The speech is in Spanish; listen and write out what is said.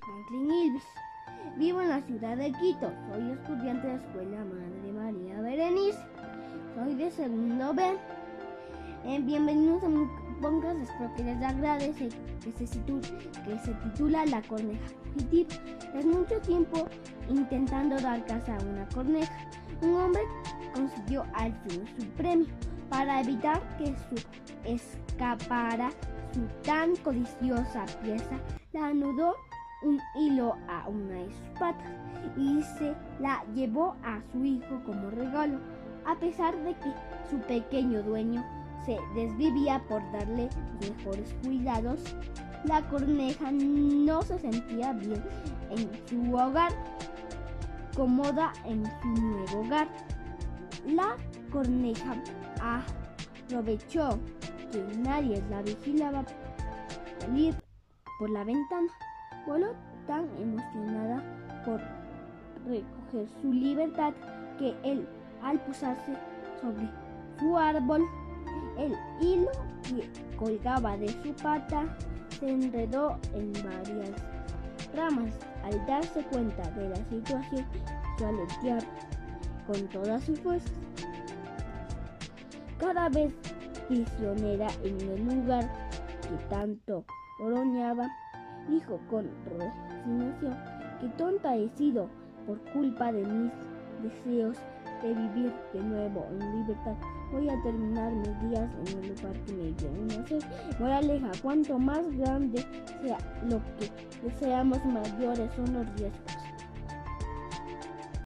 Franklin Ilves. Vivo en la ciudad de Quito. Soy estudiante de la Escuela Madre María Berenice. Soy de segundo B. Eh, bienvenidos a mi podcast. Espero que les agrade. Que se, que se titula La corneja fugitiva. Es mucho tiempo intentando dar casa a una corneja. Un hombre consiguió al fin su premio para evitar que su escapara su tan codiciosa pieza. La anudó un hilo a una de sus patas y se la llevó a su hijo como regalo, a pesar de que su pequeño dueño se desvivía por darle mejores cuidados. La corneja no se sentía bien en su hogar, cómoda en su nuevo hogar. La corneja aprovechó que nadie la vigilaba salir por la ventana voló tan emocionada por recoger su libertad que él, al posarse sobre su árbol, el hilo que colgaba de su pata se enredó en varias ramas. Al darse cuenta de la situación, a aletear con todas sus fuerzas. Cada vez prisionera en el lugar que tanto oroñaba, dijo con resignación, que tonta he sido por culpa de mis deseos de vivir de nuevo en libertad. Voy a terminar mis días en el lugar que me dio nacer. Moraleja, cuanto más grande sea lo que deseamos, mayores son los riesgos.